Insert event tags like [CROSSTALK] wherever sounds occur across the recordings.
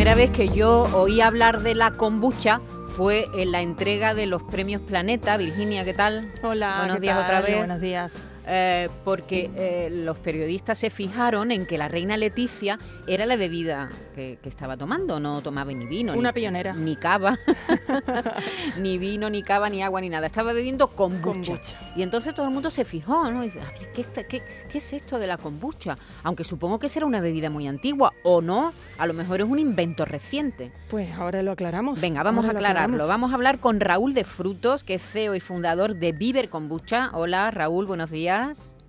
primera vez que yo oí hablar de la kombucha fue en la entrega de los premios Planeta. Virginia, ¿qué tal? Hola, buenos ¿qué días tal? otra vez. Buenos días. Eh, porque eh, los periodistas se fijaron en que la reina Leticia era la bebida que, que estaba tomando, no tomaba ni vino, Una ni, pionera. ni cava, [LAUGHS] ni vino, ni cava, ni agua, ni nada. Estaba bebiendo kombucha. Kombucha. Y entonces todo el mundo se fijó, ¿no? Y dice, "A ver, ¿qué, está- qué- qué es esto de la kombucha? Aunque supongo que será una bebida muy antigua, o no, a lo mejor es un invento reciente. Pues ahora lo aclaramos. Venga, vamos a Ahora aclararlo. Vamos a hablar con Raúl de Frutos, que es CEO y fundador de Viver Kombucha. Hola, Raúl, buenos días.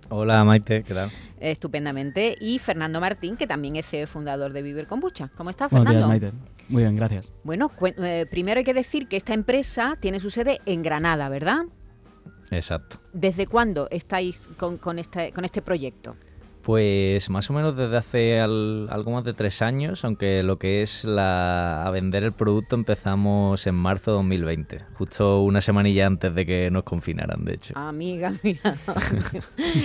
Hola Maite, ¿qué tal? Estupendamente. Y Fernando Martín, que también es CEO y fundador de Viver Kombucha. ¿Cómo estás, Buenos días, Fernando? Maite. Muy bien, gracias. Bueno, eh, primero hay que decir que esta empresa tiene su sede en Granada, ¿verdad? Exacto. ¿Desde cuándo estáis con, con este, con este proyecto? Pues más o menos desde hace al- algo más de tres años, aunque lo que es la, a vender el producto empezamos en marzo de 2020, justo una semanilla antes de que nos confinaran, de hecho. Amiga, [LAUGHS] mira,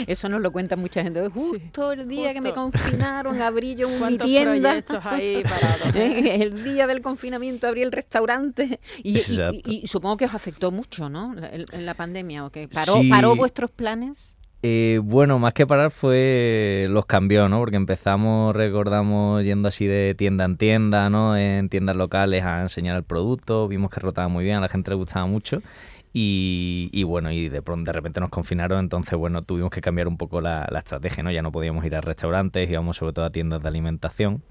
eso nos lo cuenta mucha gente. Justo el día que me confinaron abrí yo mi ¿Cuántos tienda. proyectos ahí parados? [LAUGHS] eh? el día del confinamiento abrí el restaurante y, y- Exacto. y- y supongo que os afectó mucho, ¿no? En, la pandemia o paró, Sí. paró vuestros planes. Eh, bueno, más que parar fue los cambios, ¿no? Porque empezamos, recordamos, yendo así de tienda en tienda, ¿no? En tiendas locales a enseñar el producto, vimos que rotaba muy bien, a la gente le gustaba mucho y, bueno, y de pronto de repente nos confinaron, entonces bueno, tuvimos que cambiar un poco la, la estrategia, ¿no? Ya no podíamos ir a restaurantes, íbamos sobre todo a tiendas de alimentación.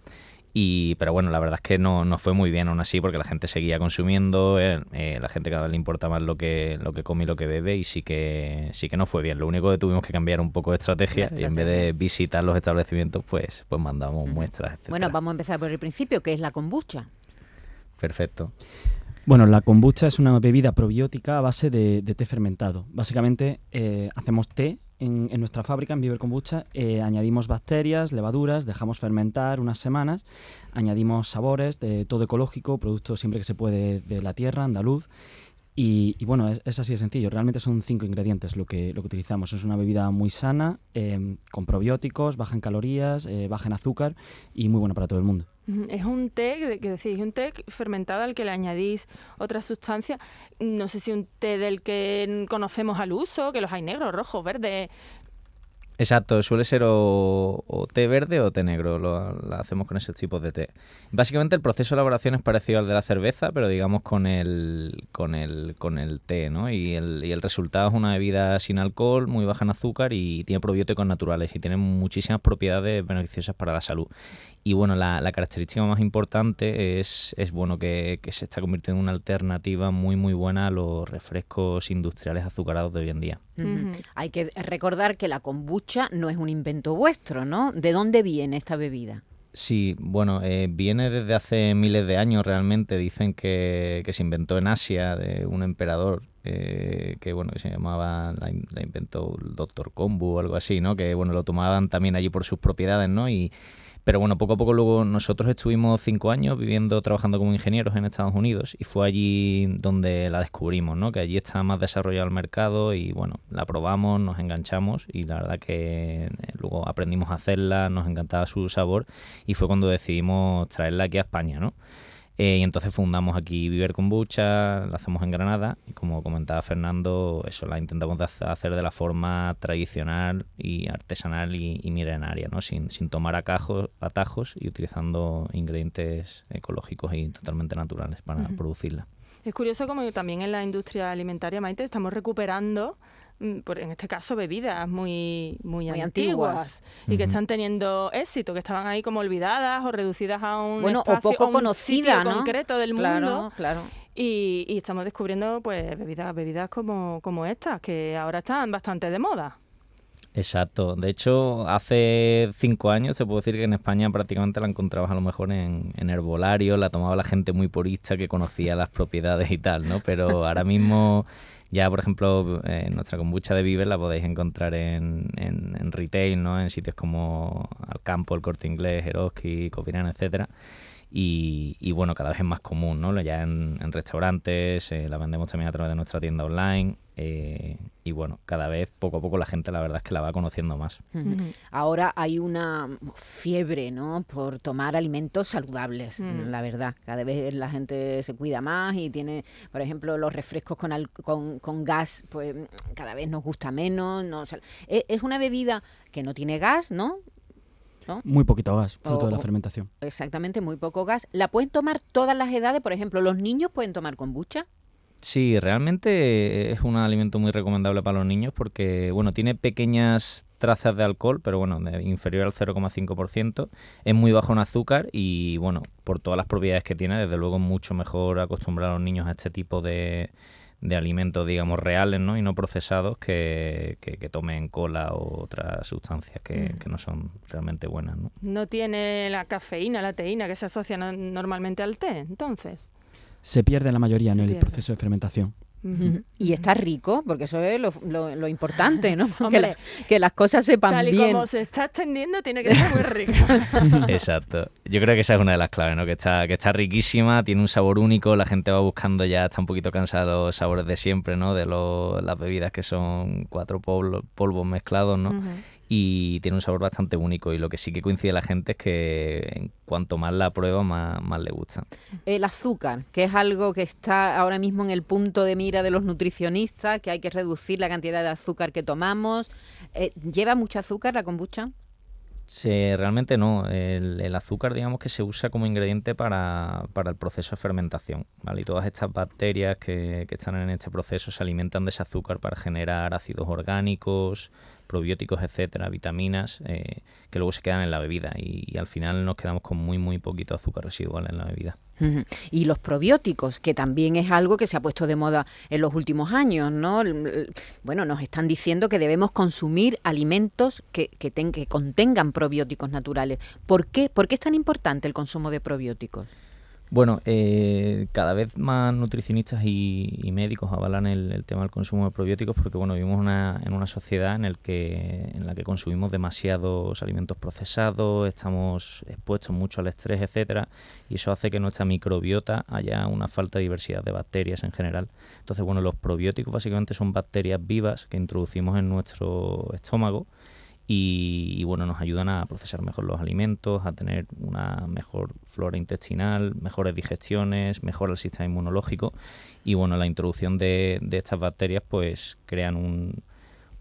Y, pero bueno, la verdad es que no, no fue muy bien aún así porque la gente seguía consumiendo, eh, eh, la gente cada vez le importa más lo que, lo que come y lo que bebe y sí que, sí que no fue bien. Lo único que tuvimos que cambiar un poco de estrategia y en vez de visitar los establecimientos, pues, pues mandamos muestras, etcétera. Bueno, vamos a empezar por el principio, que es la kombucha. Perfecto. Bueno, la kombucha es una bebida probiótica a base de, de té fermentado. Básicamente eh, hacemos té en, nuestra fábrica, en Viver Kombucha, eh, añadimos bacterias, levaduras, dejamos fermentar unas semanas, añadimos sabores de todo ecológico, productos siempre que se puede de la tierra, andaluz. Y, y bueno, es, es así de sencillo. Realmente son cinco ingredientes lo que, lo que utilizamos. Es una bebida muy sana, eh, con probióticos, baja en calorías, eh, baja en azúcar y muy buena para todo el mundo. Es un té, que decís, un té fermentado al que le añadís otras sustancias. No sé si un té del que conocemos al uso, que los hay negros, rojos, verdes. Exacto, suele ser o, o té verde o té negro, lo, lo hacemos con esos tipos de té. Básicamente el proceso de elaboración es parecido al de la cerveza, pero digamos con el, con el, con el té, ¿no? Y el, y el resultado es una bebida sin alcohol, muy baja en azúcar y tiene probióticos naturales y tiene muchísimas propiedades beneficiosas para la salud. Y bueno, la, la característica más importante es, es bueno que, que se está convirtiendo en una alternativa muy muy buena a los refrescos industriales azucarados de hoy en día. Hay que recordar que la kombucha no es un invento vuestro, ¿no? ¿De dónde viene esta bebida? Sí, bueno, eh, viene desde hace miles de años realmente. Dicen que, que se inventó en Asia de un emperador eh, que bueno que se llamaba, la, la inventó el doctor Kombu o algo así, ¿no? Que bueno lo tomaban también allí por sus propiedades, ¿no? Y pero bueno, poco a poco luego nosotros estuvimos cinco años viviendo, trabajando como ingenieros en Estados Unidos y fue allí donde la descubrimos, ¿no? Que allí está más desarrollado el mercado y bueno, la probamos, nos enganchamos y la verdad que eh, luego aprendimos a hacerla, nos encantaba su sabor y fue cuando decidimos traerla aquí a España, ¿no? Eh, y entonces fundamos aquí Viver Kombucha, la hacemos en Granada y como comentaba Fernando, eso la intentamos hacer de la forma tradicional y artesanal y, y milenaria, ¿no? Sin, sin tomar acajos, atajos y utilizando ingredientes ecológicos y totalmente naturales para producirla. Es curioso como también en la industria alimentaria, Maite, estamos recuperando, en este caso, bebidas muy, muy, Muy antiguas, antiguas. y que están teniendo éxito, que estaban ahí como olvidadas o reducidas a un Bueno, o poco a un conocida, sitio ¿no? concreto del Claro, mundo. claro. Y, y estamos descubriendo pues bebidas, bebidas como, como estas, que ahora están bastante de moda. Exacto. De hecho, hace cinco años se puede decir que en España prácticamente la encontrabas a lo mejor en, en herbolario, la tomaba la gente muy purista que conocía las propiedades y tal, ¿no? Pero ahora mismo ya, por ejemplo, eh, nuestra kombucha de Viver la podéis encontrar en, en, en retail, ¿no? En sitios como Alcampo, El Corte Inglés, Eroski, Copirán, etcétera. Y, y, bueno, cada vez es más común, ¿no? Ya en, en restaurantes, eh, la vendemos también a través de nuestra tienda online Eh, y bueno, cada vez poco a poco la gente la verdad es que la va conociendo más. Ahora hay una fiebre, ¿no? Por tomar alimentos saludables, Mm. la verdad. Cada vez la gente se cuida más y tiene, por ejemplo, los refrescos con, al- con, con gas, pues cada vez nos gusta menos. No, o sea, e- es una bebida que no tiene gas, ¿no? Muy poquito gas, fruto de la fermentación. Exactamente, muy poco gas. ¿La pueden tomar todas las edades? Por ejemplo, ¿los niños pueden tomar kombucha? Sí, realmente es un alimento muy recomendable para los niños porque, bueno, tiene pequeñas trazas de alcohol, pero bueno, de- inferior al 0,5%. Es muy bajo en azúcar y, bueno, por todas las propiedades que tiene, desde luego es mucho mejor acostumbrar a los niños a este tipo de, de alimentos, digamos, reales, ¿no? Y no procesados que, que, que tomen cola o otras sustancias que, Mm. que no son realmente buenas, ¿no? No tiene la cafeína, la teína que se asocia no- normalmente al té, entonces. Se pierde la mayoría en el pierde. proceso de fermentación. Y está rico, porque eso es lo, lo- lo importante, ¿no? [LAUGHS] que, la- que las cosas sepan Tal y bien. como se está extendiendo, tiene que ser muy rica. [LAUGHS] Exacto. Yo creo que esa es una de las claves, ¿no? Que está, que está riquísima, tiene un sabor único, la gente va buscando ya, está un poquito cansada de los sabores de siempre, ¿no? De los- las bebidas que son cuatro polvo- polvos mezclados, ¿no? Y tiene un sabor bastante único. Y lo que sí que coincide la gente es que en cuanto más la prueba, más, más le gusta. El azúcar, que es algo que está ahora mismo en el punto de mira de los nutricionistas, que hay que reducir la cantidad de azúcar que tomamos. Eh, ¿Lleva mucho azúcar la kombucha? Se, realmente no. El, el azúcar, digamos que se usa como ingrediente para, para el proceso de fermentación. ¿vale? Y todas estas bacterias que, que están en este proceso se alimentan de ese azúcar para generar ácidos orgánicos, probióticos, etcétera, vitaminas, eh, que luego se quedan en la bebida. Y, al final nos quedamos con muy, muy poquito azúcar residual en la bebida. Y los probióticos, que también es algo que se ha puesto de moda en los últimos años, ¿no? Bueno, nos están diciendo que debemos consumir alimentos que, que, ten- que contengan probióticos naturales. ¿Por qué? ¿Por qué es tan importante el consumo de probióticos? Bueno, eh, cada vez más nutricionistas y, y médicos avalan el, el tema del consumo de probióticos porque bueno, vivimos una- en una sociedad en, que, en la que consumimos demasiados alimentos procesados, estamos expuestos mucho al estrés, etcétera, y eso hace que en nuestra microbiota haya una falta de diversidad de bacterias en general. Entonces, bueno, los probióticos básicamente son bacterias vivas que introducimos en nuestro estómago y, bueno, nos ayudan a procesar mejor los alimentos, a tener una mejor flora intestinal, mejores digestiones, mejora el sistema inmunológico y bueno, la introducción de, de estas bacterias pues crean un,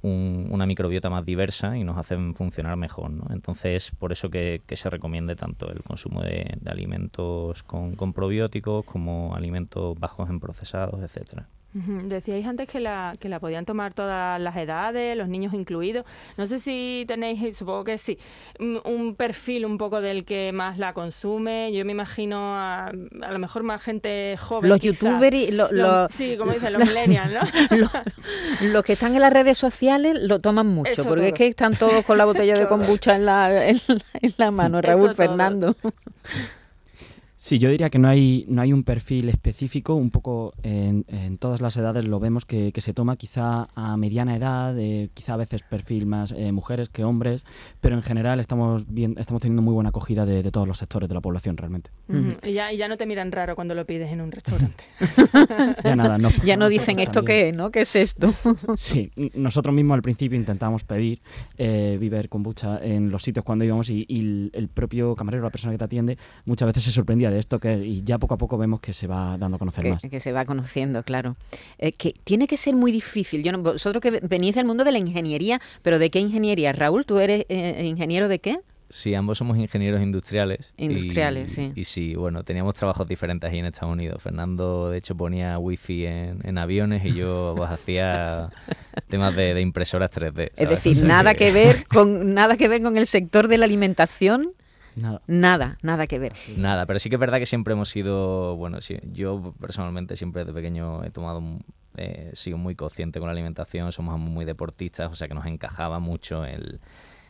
un- una microbiota más diversa y nos hacen funcionar mejor, ¿no? Entonces, por eso que, que se recomiende tanto el consumo de, de alimentos con, con probióticos como alimentos bajos en procesados, etcétera. Decíais antes que la, que la podían tomar todas las edades, los niños incluidos. No sé si tenéis, eh, supongo que sí, un perfil un poco del que más la consume. Yo me imagino a, a lo mejor más gente joven. Los youtubers y lo- sí, como dicen, los [LAUGHS] millennials, ¿no? [LAUGHS] los, que están en las redes sociales lo toman mucho, Eso porque es que están todos con la botella de [LAUGHS] kombucha en la, en la, en la mano, Eso Raúl todo. Sí, yo diría que no hay, no hay un perfil específico, un poco en, en todas las edades lo vemos que, que se toma quizá a mediana edad, eh, quizá a veces perfil más eh, mujeres que hombres, pero en general estamos, bien, estamos teniendo muy buena acogida de, de todos los sectores de la población realmente. Y, ya, y ya no te miran raro cuando lo pides en un restaurante. [LAUGHS] Ya nada, nos Ya no dicen esto también. qué es, ¿no? ¿Qué es esto? [LAUGHS] Sí, nosotros mismos al principio intentamos pedir eh, Viver kombucha en los sitios cuando íbamos y, y el, el propio camarero, la persona que te atiende, muchas veces se sorprendía de esto que y ya poco a poco vemos que se va dando a conocer que, más. que se va conociendo, claro. Eh, que tiene que ser muy difícil. Yo no- vosotros que venís del mundo de la ingeniería, pero ¿de qué ingeniería? Raúl, ¿tú eres eh, ingeniero de qué? Sí, ambos somos ingenieros industriales. y- Industriales, sí. Y sí, bueno, teníamos trabajos diferentes ahí en Estados Unidos. Fernando, de hecho, ponía wifi en, en aviones y yo [LAUGHS] pues, hacía temas de, de impresoras 3D. Es decir, [LAUGHS] O sea nada que ver con nada que ver con el sector de la alimentación, Nada. nada, nada que ver. Nada, pero sí que es verdad que siempre hemos sido, bueno, sí, yo personalmente siempre desde pequeño he tomado, eh, sigo muy consciente con la alimentación, somos muy deportistas, o sea que nos encajaba mucho el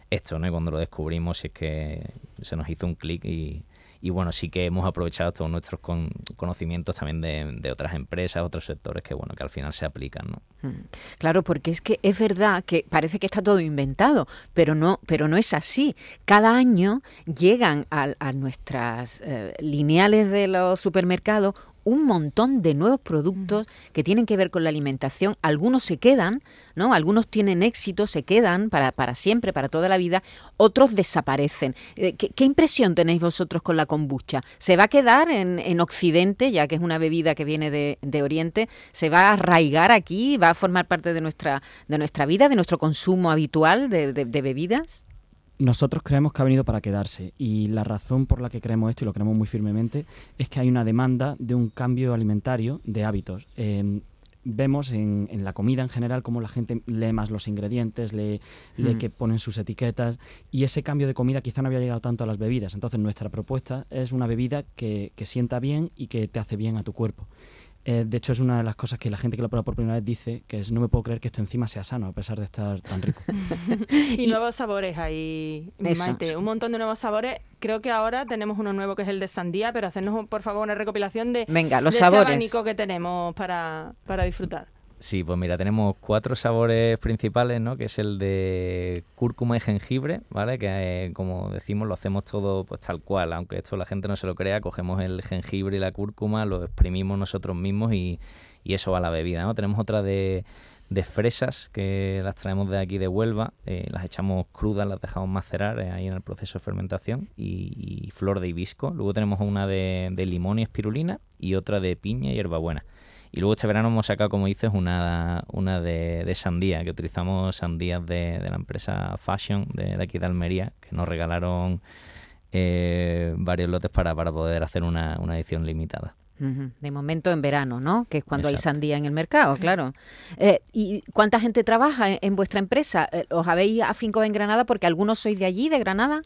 esto, ¿no? Y cuando lo descubrimos es que se nos hizo un clic y, y bueno, sí que hemos aprovechado todos nuestros con- conocimientos también de, otras empresas, otros sectores que bueno, que al final se aplican, ¿no? Mm. Claro, porque es que es verdad que parece que está todo inventado, pero no, pero no es así. Cada año llegan a, a nuestras eh, lineales de los supermercados un montón de nuevos productos que tienen que ver con la alimentación. Algunos se quedan, ¿no? Algunos tienen éxito, se quedan para, para siempre, para toda la vida. Otros desaparecen. Eh, ¿Qué, impresión tenéis vosotros con la kombucha? ¿Se va a quedar en, en Occidente, ya que es una bebida que viene de, de, Oriente? ¿Se va a arraigar aquí? ¿Va a formar parte de nuestra, de nuestra vida, de nuestro consumo habitual de, de bebidas? Nosotros creemos que ha venido para quedarse y la razón por la que creemos esto y lo creemos muy firmemente es que hay una demanda de un cambio alimentario de hábitos. Em, vemos en, la comida en general cómo la gente lee más los ingredientes, lee, lee, mm. que ponen sus etiquetas y ese cambio de comida quizá no había llegado tanto a las bebidas. Entonces nuestra propuesta es una bebida que, que sienta bien y que te hace bien a tu cuerpo. Eh, de hecho, es una de las cosas que la gente que lo prueba por primera vez dice, que es no me puedo creer que esto encima sea sano, a pesar de estar tan rico. [LAUGHS] y, nuevos sabores ahí, Maite. Un montón de nuevos sabores. Creo que ahora tenemos uno nuevo que es el de sandía, pero hacernos, por favor, una recopilación de, Venga, los sabores. Ese que tenemos para, para disfrutar. Sí, pues mira, tenemos cuatro sabores principales, ¿no? Que es el de cúrcuma y jengibre, ¿vale? Que eh, como decimos lo hacemos todo pues tal cual, aunque esto la gente no se lo crea, cogemos el jengibre y la cúrcuma, lo exprimimos nosotros mismos y, eso va a la bebida, ¿no? Tenemos otra de, fresas que las traemos de aquí de Huelva, eh, las echamos crudas, las dejamos macerar eh, ahí en el proceso de fermentación y, flor de hibisco. Luego tenemos una de, de limón y espirulina y otra de piña y hierbabuena. Y luego este verano hemos sacado, como dices, una, una de, sandía, que utilizamos sandías de, la empresa Fashion de, aquí de Almería, que nos regalaron eh, varios lotes para, para poder hacer una, edición limitada. De momento en verano, ¿no? Que es cuando hay sandía en el mercado, claro. Eh, ¿Y cuánta gente trabaja en, vuestra empresa? Eh, ¿Os habéis afincado en Granada porque algunos sois de allí, de Granada?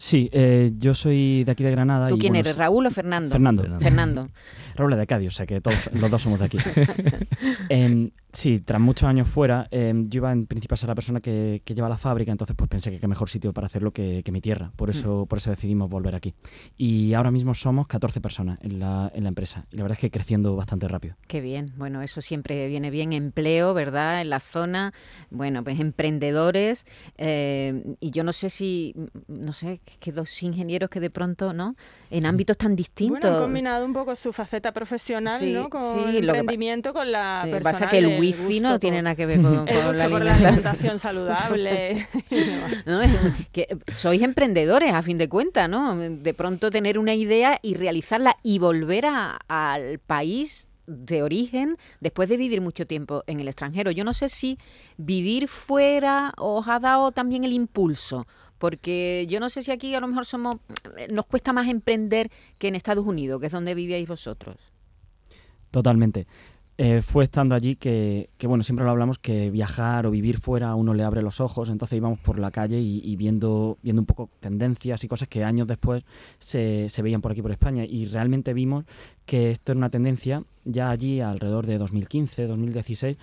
Sí, yo soy de aquí de Granada. ¿Tú quién eres, Raúl o Fernando? Fernando. Fernando. [LAUGHS] Raúl de Cádiz, o sea que todos, los dos somos de aquí. [LAUGHS] [LAUGHS] Em, sí, tras muchos años fuera, em, yo iba en principio a ser la persona que, lleva la fábrica, entonces pues pensé que qué mejor sitio para hacerlo que, mi tierra, por eso, mm. por eso decidimos volver aquí. Y ahora mismo somos 14 personas en la, en la empresa y la verdad es que creciendo bastante rápido. Qué bien, bueno, eso siempre viene bien, empleo, ¿verdad? En la zona, bueno, pues emprendedores eh, y yo no sé si, no sé, que dos ingenieros que de pronto, ¿no? En ámbitos tan distintos. Bueno, han combinado un poco su faceta profesional, ¿no? Con el emprendimiento, con la personal. pasa que el wifi no tiene nada que ver con, [LAUGHS] la, alimentación. [LAUGHS] saludable. [LAUGHS] que sois emprendedores, a fin de cuentas, ¿no? De pronto tener una idea y realizarla y volver al país de origen después de vivir mucho tiempo en el extranjero. Yo no sé si vivir fuera os ha dado también el impulso porque yo no sé si aquí a lo mejor somos nos cuesta más emprender que en Estados Unidos, que es donde vivíais vosotros. Totalmente. Eh, fue estando allí que, bueno, siempre lo hablamos, que viajar o vivir fuera a uno le abre los ojos, entonces íbamos por la calle y, viendo, viendo un poco tendencias y cosas que años después se, se, veían por aquí por España y realmente vimos que esto era una tendencia ya allí alrededor de 2015, 2016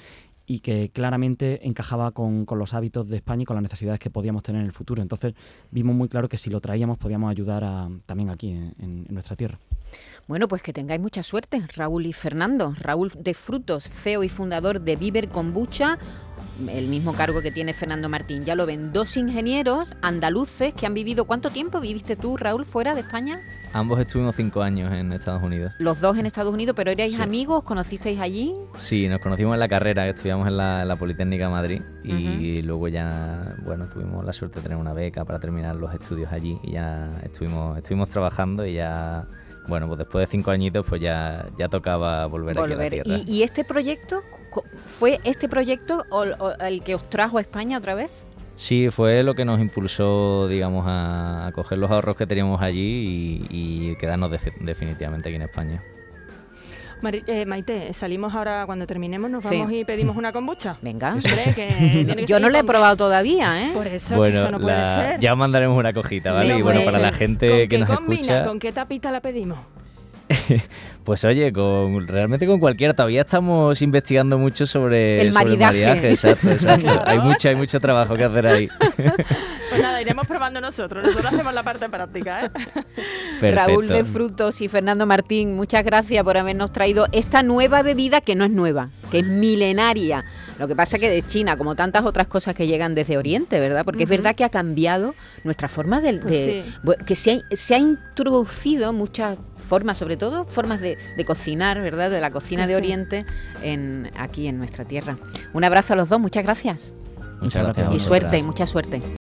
y que claramente encajaba con, los hábitos de España y con las necesidades que podíamos tener en el futuro. Entonces vimos muy claro que si lo traíamos podíamos ayudar a, también aquí en, nuestra tierra. Bueno, pues que tengáis mucha suerte, Raúl y Fernando. Raúl de Frutos, CEO y fundador de Viver Kombucha, el mismo cargo que tiene Fernando Martín. Ya lo ven, dos ingenieros andaluces que han vivido. ¿Cuánto tiempo viviste tú, Raúl, fuera de España? Ambos estuvimos cinco años en Estados Unidos. Los dos en Estados Unidos, pero erais amigos, ¿conocisteis allí? Sí, nos conocimos en la carrera, estudiamos en la, Politécnica de Madrid y luego ya, bueno, tuvimos la suerte de tener una beca para terminar los estudios allí y ya estuvimos, estuvimos trabajando y ya bueno, pues después de cinco añitos, pues ya, ya tocaba volver, aquí a la tierra. ¿Y, este proyecto, fue este proyecto el que os trajo a España otra vez? Sí, fue lo que nos impulsó, digamos, a, coger los ahorros que teníamos allí y, quedarnos definitivamente aquí en España. Eh, Maite, salimos ahora cuando terminemos, nos vamos y pedimos una kombucha. Venga. [LAUGHS] Yo no la he probado todavía, ¿eh? Por eso, eso no puede ser. Ya mandaremos una cojita, ¿vale? y bueno, para la gente que nos escucha. ¿Con qué tapita la pedimos? [LAUGHS] pues oye, con realmente con cualquiera. Todavía estamos investigando mucho sobre el maridaje. exacto, exacto. [LAUGHS] hay mucho, hay mucho trabajo que hacer ahí. Pues nada, iremos probando nosotros. Nosotros hacemos la parte práctica. ¿eh? Raúl de Frutos y Fernando Martín, muchas gracias por habernos traído esta nueva bebida que no es nueva, que es milenaria. Lo que pasa que de China, como tantas otras cosas que llegan desde Oriente, ¿verdad? Porque es verdad que ha cambiado nuestra forma de... Que se ha, introducido muchas formas, sobre todo formas de, cocinar, ¿verdad? De la cocina de Oriente en, aquí en nuestra tierra. Un abrazo a los dos, muchas gracias. Muchas gracias. Y suerte, y mucha suerte.